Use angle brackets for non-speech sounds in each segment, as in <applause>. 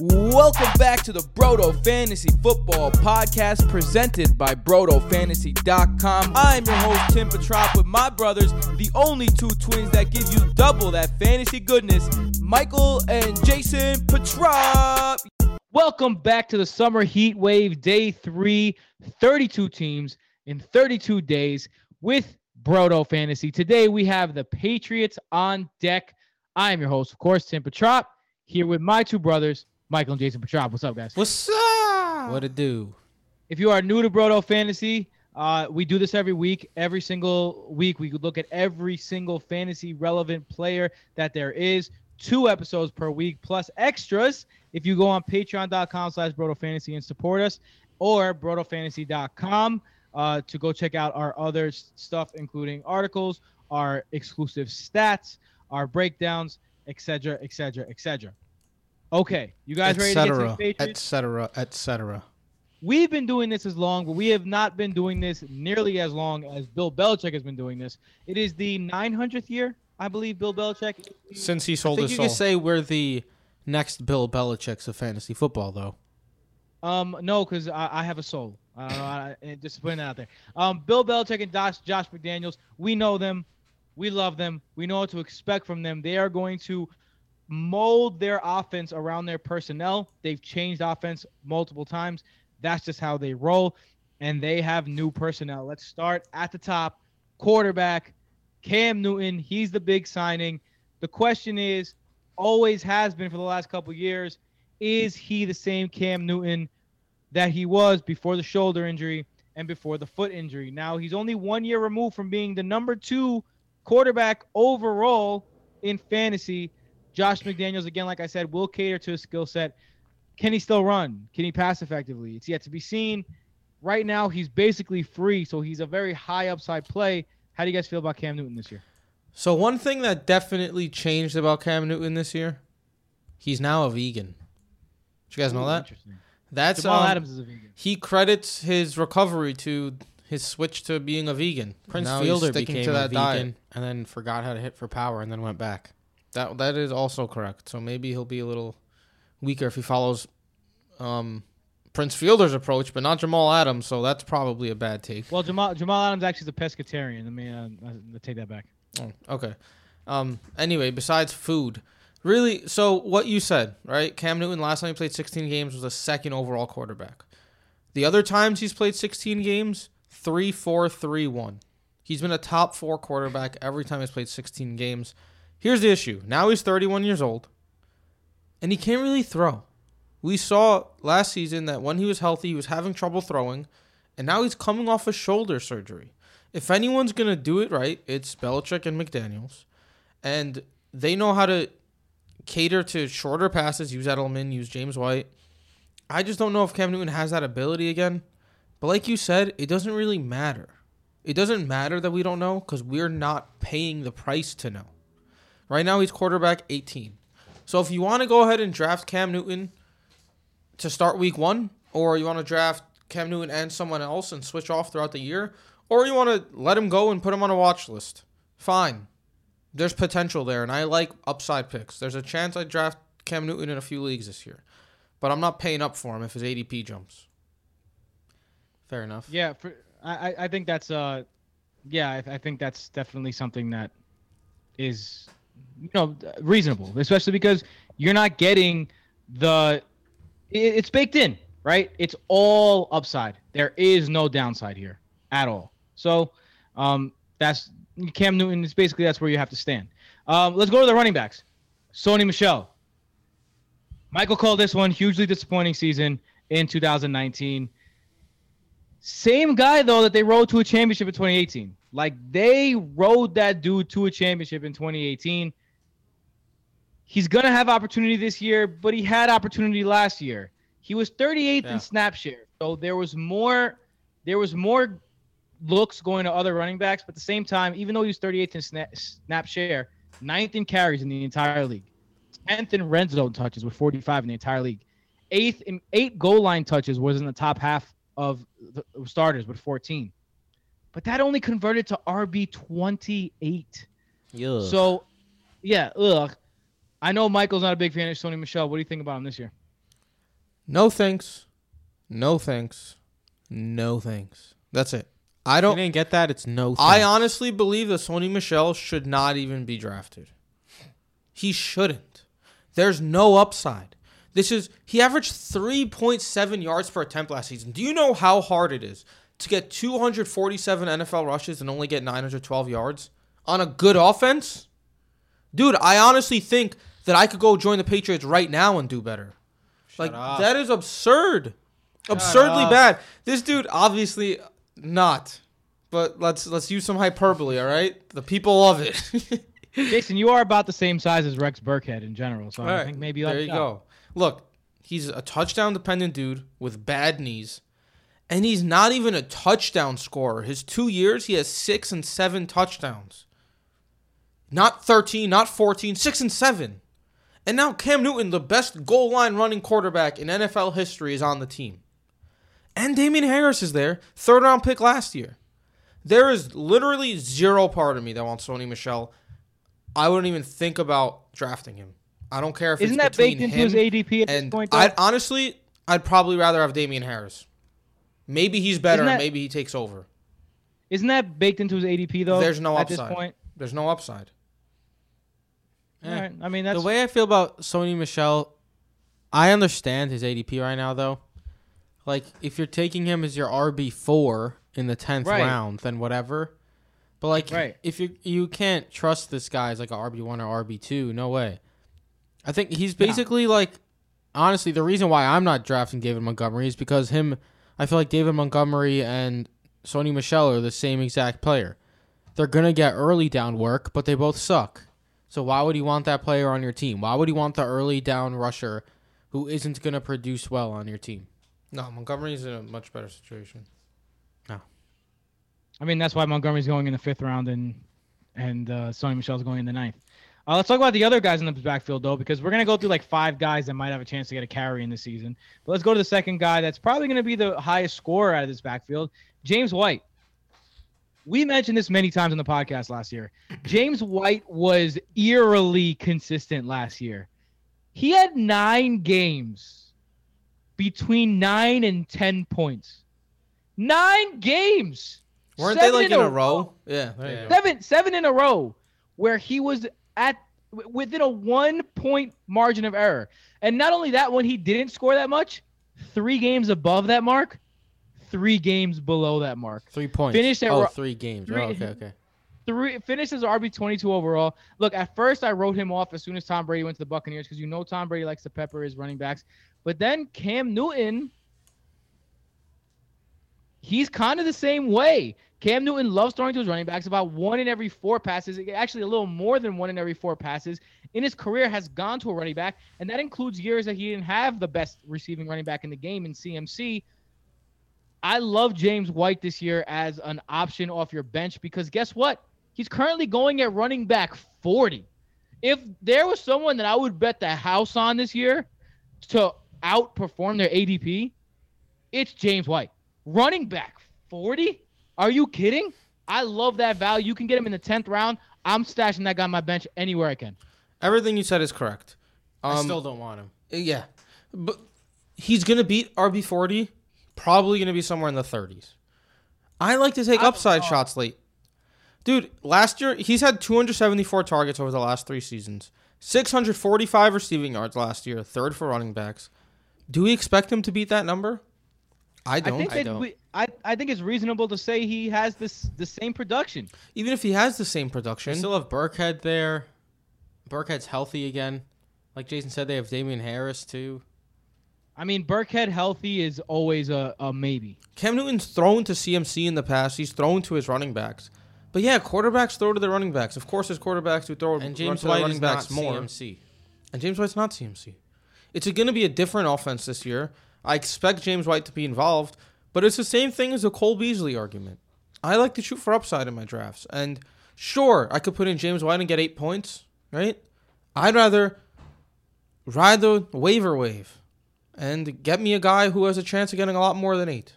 Welcome back to the Broto Fantasy Football Podcast presented by BrotoFantasy.com. I'm your host, Tim Petrop, with my brothers, the only two twins that give you double that fantasy goodness, Michael and Jason Petrop. Welcome back to the Summer Heat Wave Day 3, 32 teams in 32 days with Broto Fantasy. Today we have the Patriots on deck. I am your host, of course, Tim Petrop, here with my two brothers, Michael and Jason Petrop. What's up, guys? What's up? What it do? If you are new to Broto Fantasy, uh, we do this every week. Every single week, we look at every single fantasy relevant player that there is. Two episodes per week plus extras. If you go on patreon.com slash Broto Fantasy and support us, or brotofantasy.com uh, to go check out our other stuff, including articles, our exclusive stats, our breakdowns, etc., etc., etc. Okay, you guys ready to get to the Etc. Patriots? Etc. Etc. We've been doing this as long, but we have not been doing this nearly as long as Bill Belichick has been doing this. It is the 900th year, I believe, Bill Belichick. Since he I sold think his you soul. could say we're the next Bill Belichick's of fantasy football, though. Um, no, because I, I have a soul. I don't know. I, I- just putting that out there. Um, Bill Belichick and Josh, Josh McDaniels, we know them. We love them. We know what to expect from them. They are going to mold their offense around their personnel. They've changed offense multiple times. That's just how they roll. And they have new personnel. Let's start at the top. Quarterback, Cam Newton. He's the big signing. The question is, always has been for the last couple years, is he the same Cam Newton that he was before the shoulder injury and before the foot injury? Now he's only one year removed from being the number two quarterback overall in fantasy. Josh McDaniels, again, like I said, will cater to his skill set. Can he still run? Can he pass effectively? It's yet to be seen. Right now, he's basically free, so he's a very high upside play. How do you guys feel about Cam Newton this year? So one thing that definitely changed about Cam Newton this year, he's now a vegan. Did you guys know that? Interesting. That's Jamal um, Adams is a vegan. He credits his recovery to his switch to being a vegan. Prince now Fielder sticking became to a that vegan. diet, and then forgot how to hit for power, and then went back. That that is also correct. So maybe he'll be a little weaker if he follows um, Prince Fielder's approach, but not Jamal Adams. So that's probably a bad take. Well, Jamal Jamal Adams actually is a pescatarian. Let me uh, uh, take that back. Oh, okay. Um. Anyway, besides food, really. So what you said, right? Cam Newton last time he played 16 games was a second overall quarterback. The other times he's played 16 games, three, four, three, one. He's been a top four quarterback every time he's played 16 games. Here's the issue. Now he's 31 years old, and he can't really throw. We saw last season that when he was healthy, he was having trouble throwing, and now he's coming off a shoulder surgery. If anyone's gonna do it right, it's Belichick and McDaniels, and they know how to cater to shorter passes. Use Edelman, use James White. I just don't know if Cam Newton has that ability again. But like you said, it doesn't really matter. It doesn't matter that we don't know because we're not paying the price to know. Right now, he's quarterback 18. So if you want to go ahead and draft Cam Newton to start week one, or you want to draft Cam Newton and someone else and switch off throughout the year, or you want to let him go and put him on a watch list, fine. There's potential there, and I like upside picks. There's a chance I draft Cam Newton in a few leagues this year, but I'm not paying up for him if his ADP jumps. Fair enough. Yeah, for, I I- think that's uh, yeah, I, I think that's definitely something that is you know reasonable, especially because you're not getting the it, it's baked in, right? It's all upside. There is no downside here at all. So, um, that's Cam Newton. Is basically that's where you have to stand. Um, let's go to the running backs. Sony Michel. Michael called this one hugely disappointing season in 2019. Same guy though that they rode to a championship in 2018. Like they rode that dude to a championship in 2018. He's gonna have opportunity this year, but he had opportunity last year. He was 38th Yeah. in snap share, so there was more. There was more looks going to other running backs, but at the same time, even though he was 38th in snap, snap share, ninth in carries in the entire league, 10th in red zone touches with 45 in the entire league, eighth in eight goal line touches was in the top half of the starters with 14. But that only converted to RB 28. Yeah. So, yeah, ugh. I know Michael's not a big fan of Sony Michel. What do you think about him this year? No thanks. No thanks. No thanks. That's it. I don't. You didn't get that. It's no. I honestly believe that Sony Michel should not even be drafted. He shouldn't. There's no upside. This is he averaged 3.7 yards per attempt last season. Do you know how hard it is to get 247 NFL rushes and only get 912 yards on a good offense? Dude, I honestly think that I could go join the Patriots right now and do better. like up. that is absurd. Absurdly up. bad. This dude obviously not. But let's let's use some hyperbole, all right? The people love it. <laughs> Jason, you are about the same size as Rex Burkhead in general, so All I right, think maybe there you go. Look, he's a touchdown dependent dude with bad knees, and he's not even a touchdown scorer. His two years, he has six and seven touchdowns. Not thirteen, not 14, six and seven. And now Cam Newton, the best goal line running quarterback in NFL history, is on the team. And Damien Harris is there, third round pick last year. There is literally zero part of me that wants Sony Michel. I wouldn't even think about drafting him. I don't care if Isn't it's that between baked into him his ADP at this and point? Though? I honestly, I'd probably rather have Damien Harris. Maybe he's better. That- maybe he takes over. Isn't that baked into his ADP though? There's no at upside. this point. There's no upside. Eh. All right. I mean, that's the way I feel about Sony Michel, I understand his ADP right now though. Like if you're taking him as your RB four in the tenth Right. round, then whatever. But like Right. if you you can't trust this guy as like a RB one or RB two, no way. I think he's basically like honestly the reason why I'm not drafting David Montgomery is because him I feel like David Montgomery and Sony Michel are the same exact player. They're gonna get early down work, but they both suck. So why would you want that player on your team? Why would you want the early down rusher who isn't gonna produce well on your team? No, Montgomery's in a much better situation. No. I mean, that's why Montgomery's going in the fifth round and and uh, Sony Michel's going in the ninth. Uh, let's talk about the other guys in the backfield though, because we're gonna go through like five guys that might have a chance to get a carry in the season. But let's go to the second guy that's probably gonna be the highest scorer out of this backfield, James White. We mentioned this many times on the podcast last year. <clears throat> James White was eerily consistent last year. He had nine games between nine and ten points. Nine games. Weren't Seven they like in a row. row? Yeah. There you Yeah. go. Seven, seven in a row, where he was at within a one point margin of error. And not only that, when he didn't score that much, three games above that mark, three games below that mark. Three points. Finished at oh, ro- three games. three- Oh, okay, okay. Three finished as RB twenty two overall. Look, at first I wrote him off as soon as Tom Brady went to the Buccaneers because you know Tom Brady likes to pepper his running backs. But then Cam Newton, he's kind of the same way. Cam Newton loves throwing to his running backs. About one in every four passes, actually a little more than one in every four passes in his career has gone to a running back, and that includes years that he didn't have the best receiving running back in the game in CMC. I love James White this year as an option off your bench because guess what? He's currently going at running back 40. If there was someone that I would bet the house on this year to outperform their ADP, it's James White. Running back 40? Are you kidding? I love that value. You can get him in the 10th round. I'm stashing that guy on my bench anywhere I can. Everything you said is correct. I Um, still don't want him. yeah, but he's gonna beat RB forty. Probably gonna be somewhere in the thirties. I like to take I- upside shots late. Dude, last year he's had 274 targets over the last three seasons. 645 receiving yards last year, third for running backs. Do we expect him to beat that number? I I don't. think I don't. we, I, I think it's reasonable to say he has this the same production. Even if he has the same They production, still have Burkhead there. Burkhead's healthy again. Like Jason said, they have Damien Harris too. I mean, Burkhead healthy is always a, a maybe. Cam Newton's thrown to CMC in the past. He's thrown to his running backs. But yeah, quarterbacks throw to their running backs. Of course, there's quarterbacks who throw And run James to their White running is backs not more. CMC. And James White's not CMC. It's going to be a different offense this year. I expect James White to be involved, but it's the same thing as the Cole Beasley argument. I like to shoot for upside in my drafts. And sure, I could put in James White and get eight points, right? I'd rather ride the waiver wave and get me a guy who has a chance of getting a lot more than eight.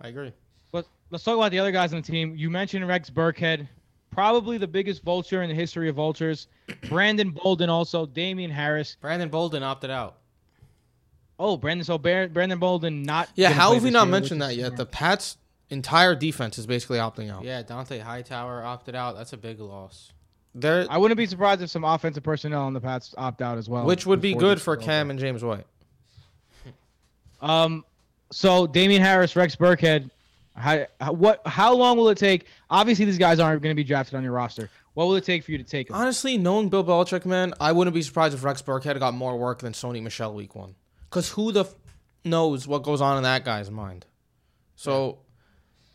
I agree. But let's talk about the other guys on the team. You mentioned Rex Burkhead, probably the biggest vulture in the history of vultures. Brandon Bolden also, Damien Harris. Brandon Bolden opted out. Oh, Brandon. So Bar- Brandon Bolden not. Yeah, how have we not year, mentioned that yet? smart. The Pats' entire defense is basically opting out. Yeah, Dont'a Hightower opted out. That's a big loss. They're, I wouldn't be surprised if some offensive personnel on the Pats opt out as well. which would be good for is over. Cam and James White. <laughs> Um, so Damien Harris, Rex Burkhead, how, how what? How long will it take? Obviously, these guys aren't going to be drafted on your roster. What will it take for you to take them? Honestly, knowing Bill Belichick, man, I wouldn't be surprised if Rex Burkhead got more work than Sony Michel week one. Because who the f- knows what goes on in that guy's mind? So,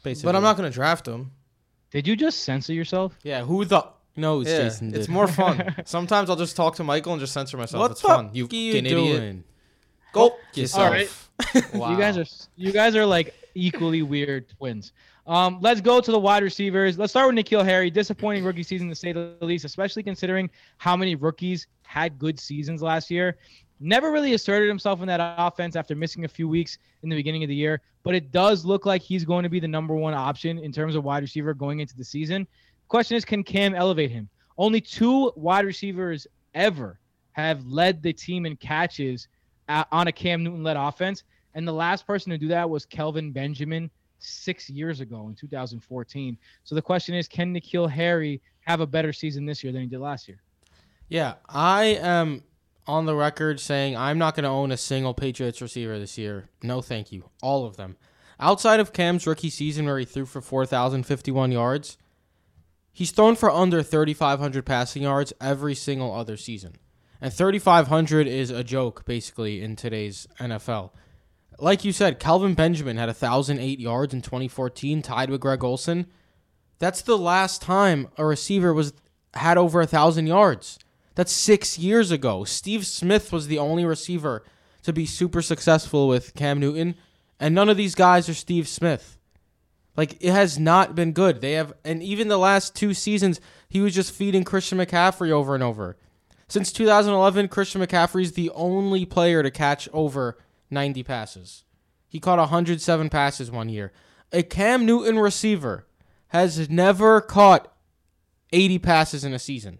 Basically. but I'm not going to draft him. Did you just censor yourself? Yeah, who the knows Yeah, Jason did. it's more fun. <laughs> Sometimes I'll just talk to Michael and just censor myself. What it's the fun. f- You are fucking you idiot. doing? Go yourself. All right. Wow. <laughs> You guys are you guys are like equally weird twins. Um, let's go to the wide receivers. Let's start with N'Keal Harry. Disappointing rookie season to say the least, especially considering how many rookies had good seasons last year. Never really asserted himself in that offense after missing a few weeks in the beginning of the year, but it does look like he's going to be the number one option in terms of wide receiver going into the season. Question is, can Cam elevate him? Only two wide receivers ever have led the team in catches uh, on a Cam Newton led offense. And the last person to do that was Kelvin Benjamin six years ago in 2014. So the question is, can N'Keal Harry have a better season this year than he did last year? Yeah, I am on the record saying I'm not going to own a single Patriots receiver this year. No, thank you. All of them. Outside of Cam's rookie season where he threw for 4,051 yards, he's thrown for under 3,500 passing yards every single other season. And 3,500 is a joke, basically, in today's NFL. Like you said, Kelvin Benjamin had 1,008 yards in 2014, tied with Greg Olsen. That's the last time a receiver was had over a 1,000 yards. That's six years ago. Steve Smith was the only receiver to be super successful with Cam Newton, and none of these guys are Steve Smith. Like it has not been good. They have, and even the last two seasons, he was just feeding Christian McCaffrey over and over. Since 2011, Christian McCaffrey is the only player to catch over 90 passes. He caught 107 passes one year. A Cam Newton receiver has never caught 80 passes in a season.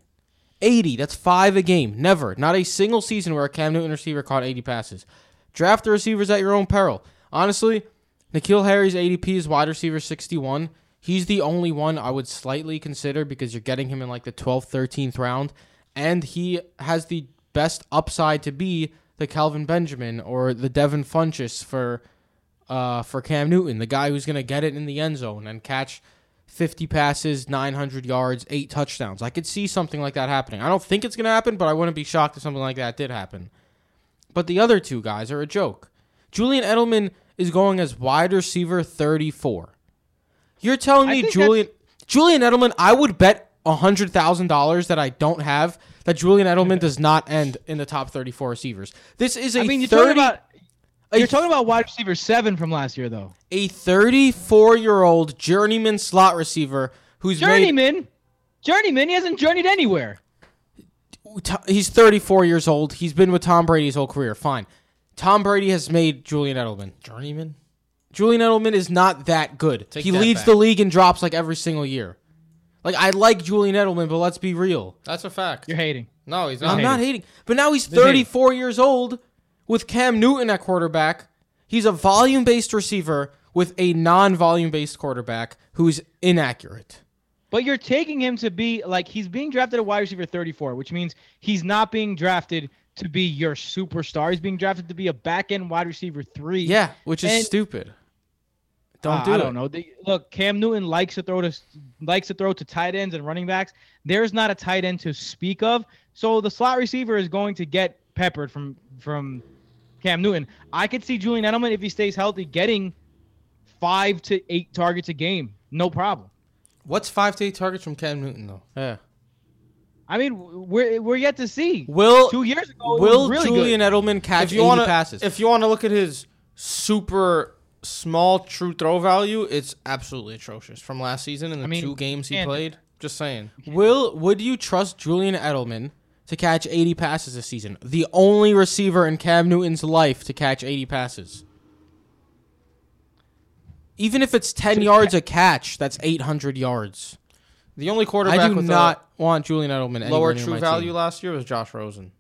80. That's five a game. Never. Not a single season where a Cam Newton receiver caught 80 passes. Draft the receivers at your own peril. Honestly, N'Keal Harry's ADP is wide receiver 61. He's the only one I would slightly consider because you're getting him in like the 12th, 13th round. And he has the best upside to be the Kelvin Benjamin or the Devin Funchess for uh, for Cam Newton, the guy who's going to get it in the end zone and catch 50 passes, 900 yards, eight touchdowns. I could see something like that happening. I don't think it's going to happen, but I wouldn't be shocked if something like that did happen. But the other two guys are a joke. Julian Edelman is going as wide receiver 34. You're telling me Julian Julian Edelman, I would bet $100,000 that I don't have that Julian Edelman <laughs> does not end in the top 34 receivers. This is a I mean, you're 30 talking about a you're talking about wide receiver seven from last year, though. a 34 year old journeyman slot receiver who's made Journeyman, journeyman, he hasn't journeyed anywhere. He's 34 years old. He's been with Tom Brady his whole career. Fine. Tom Brady has made Julian Edelman. Journeyman? Julian Edelman is not that good. Take he that leads back. the league in drops like every single year. Like I like Julian Edelman, but let's be real. That's a fact. You're hating. No, he's I'm not. not hating. But now he's hating. 34 years old with Cam Newton at quarterback. He's a volume-based receiver with a non-volume-based quarterback who's inaccurate. But you're taking him to be like he's being drafted at wide receiver 34, which means he's not being drafted to be your superstar. He's being drafted to be a back end wide receiver three. Yeah, which is And- stupid. Don't Uh, do I it. don't know. They, look, Cam Newton likes to throw to likes to throw to tight ends and running backs. There's not a tight end to speak of, so the slot receiver is going to get peppered from from Cam Newton. I could see Julian Edelman if he stays healthy getting five to eight targets a game, no problem. What's five to eight targets from Cam Newton, though? Yeah. I mean, we're we're yet to see. Will Two years ago, it Will was really Julian good. Edelman catch If you 80 want to, passes? if you want to look at his super small true throw value, it's absolutely atrocious from last season and the I mean, two games he and- played. Just saying. Will would you trust Julian Edelman to catch 80 passes this season? The only receiver in Cam Newton's life to catch 80 passes. Even if it's 10 To yards a catch, that's 800 yards. The only quarterback I do with not want Julian Edelman lower true my value team. last year was Josh Rosen.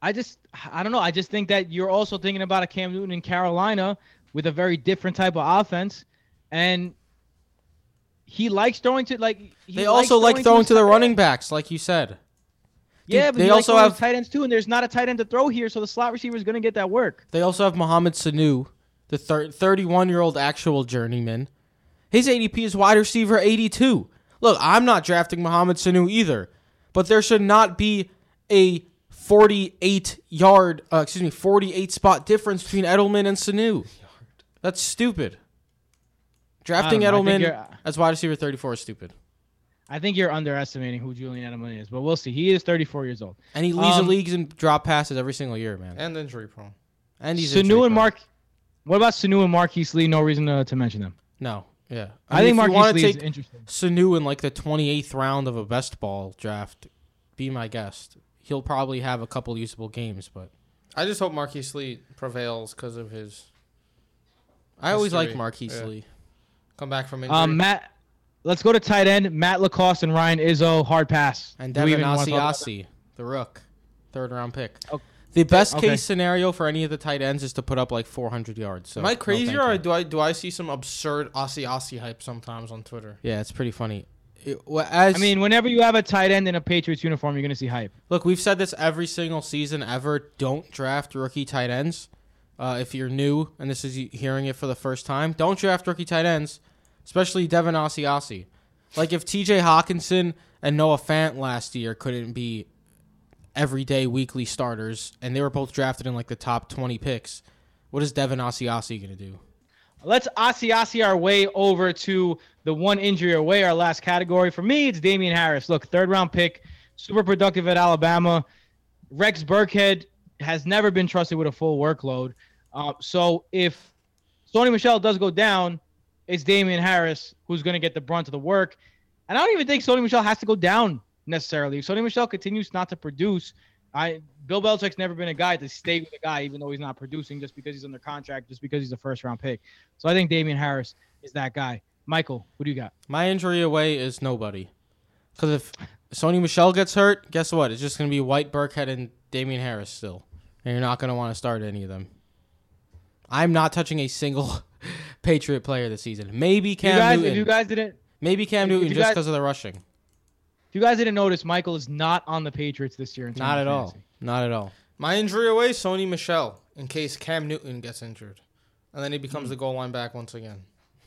I just I don't know. I just think that you're also thinking about a Cam Newton in Carolina with a very different type of offense, and he likes throwing to like. He They also like throwing to the running backs, like you said. Yeah, but they also have- tight ends too, and there's not a tight end to throw here, so the slot receiver is going to get that work. They also have Mohamed Sanu, the 31 year old actual journeyman. His ADP is wide receiver 82. Look, I'm not drafting Mohamed Sanu either, but there should not be a 48 yard, uh, excuse me, 48 spot difference between Edelman and Sanu. That's stupid. Drafting I don't I think Edelman as wide receiver 34 is stupid. I think you're underestimating who Julian Edelman is, but we'll see. He is 34 years old. And he leads Um, the leagues in drop passes every single year, man. And injury prone. And he's Sanu injury and. Mark. What about Sanu and Marquise Lee? No reason to, to mention them. No, yeah. I, mean, think if you wanna Marquise Lee is take interesting. Sanu in like the 28th round of a best ball draft, be my guest. He'll probably have a couple usable games, but I just hope Marquise Lee prevails because of his I always like Marquise yeah. Lee. come back from injury. Um, Matt, let's go to tight end. Matt LaCosse and Ryan Izzo. Hard pass. And Do we Devin even wanna talk about Asiasi, the rook, third round pick. Oh, The best okay. case scenario for any of the tight ends is to put up like 400 yards. So Am I no, crazy thank or you. do I do I see some absurd Aussie Aussie hype sometimes on Twitter? Yeah, it's pretty funny. It- well, as, I mean, whenever you have a tight end in a Patriots uniform, you're going to see hype. Look, we've said this every single season ever. Don't draft rookie tight ends. Uh, if you're new and this is you hearing it for the first time, don't draft rookie tight ends, especially Devin Asiasi. Like if T.J. Hockenson and Noah Fant last year couldn't be everyday weekly starters, and they were both drafted in like the top 20 picks, what is Devin Asiasi gonna do? Let's Asiasi our way over to the one injury away, our last category. For me, it's Damien Harris. Look, third round pick, super productive at Alabama. Rex Burkhead has never been trusted with a full workload. Uh, so if Sony Michel does go down, it's Damien Harris who's going to get the brunt of the work. And I don't even think Sony Michel has to go down necessarily. If Sony Michel continues not to produce, I Bill Belichick's never been a guy to stay with a guy even though he's not producing just because he's under contract, just because he's a first round pick. So I think Damien Harris is that guy. Michael, what do you got? My injury away is nobody. Because if Sony Michel gets hurt, guess what? It's just going to be White Burkhead and Damien Harris still. And you're not going to want to start any of them. I'm not touching a single Patriot player this season. Maybe you Cam guys, Newton. if you guys didn't, Maybe Cam if you Newton just because of the rushing. if you guys didn't notice, Michael is not on the Patriots this year. In Not of at all. Not at all. My injury away, Sony Michel, in case Cam Newton gets injured, and then he becomes the goal line back once again.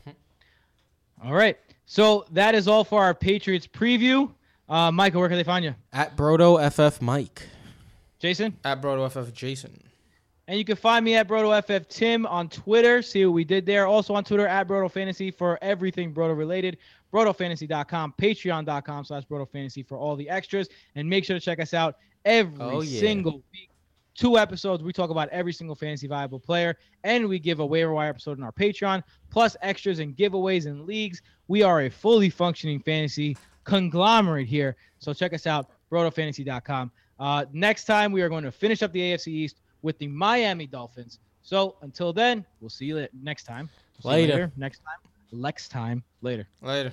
<laughs> All right. So that is all for our Patriots preview. Uh, Michael, where can they find you? At Brodo FF Mike. Jason? At BrotoFF Jason. And you can find me at BrotoFF Tim on Twitter. See what we did there. Also on Twitter at Broto Fantasy for everything Broto related. BrotoFantasy.com, Patreon.com slash Broto Fantasy for all the extras. And make sure to check us out every Oh, yeah. single week. Two episodes. We talk about every single fantasy viable player. And we give a waiver wire episode in our Patreon, plus extras and giveaways and leagues. We are a fully functioning fantasy conglomerate here. So check us out, BrotoFantasy.com. Uh, next time, we are going to finish up the AFC East with the Miami Dolphins. So until then, we'll see you next time. We'll you Later. Next time. Lex time. Later. Later.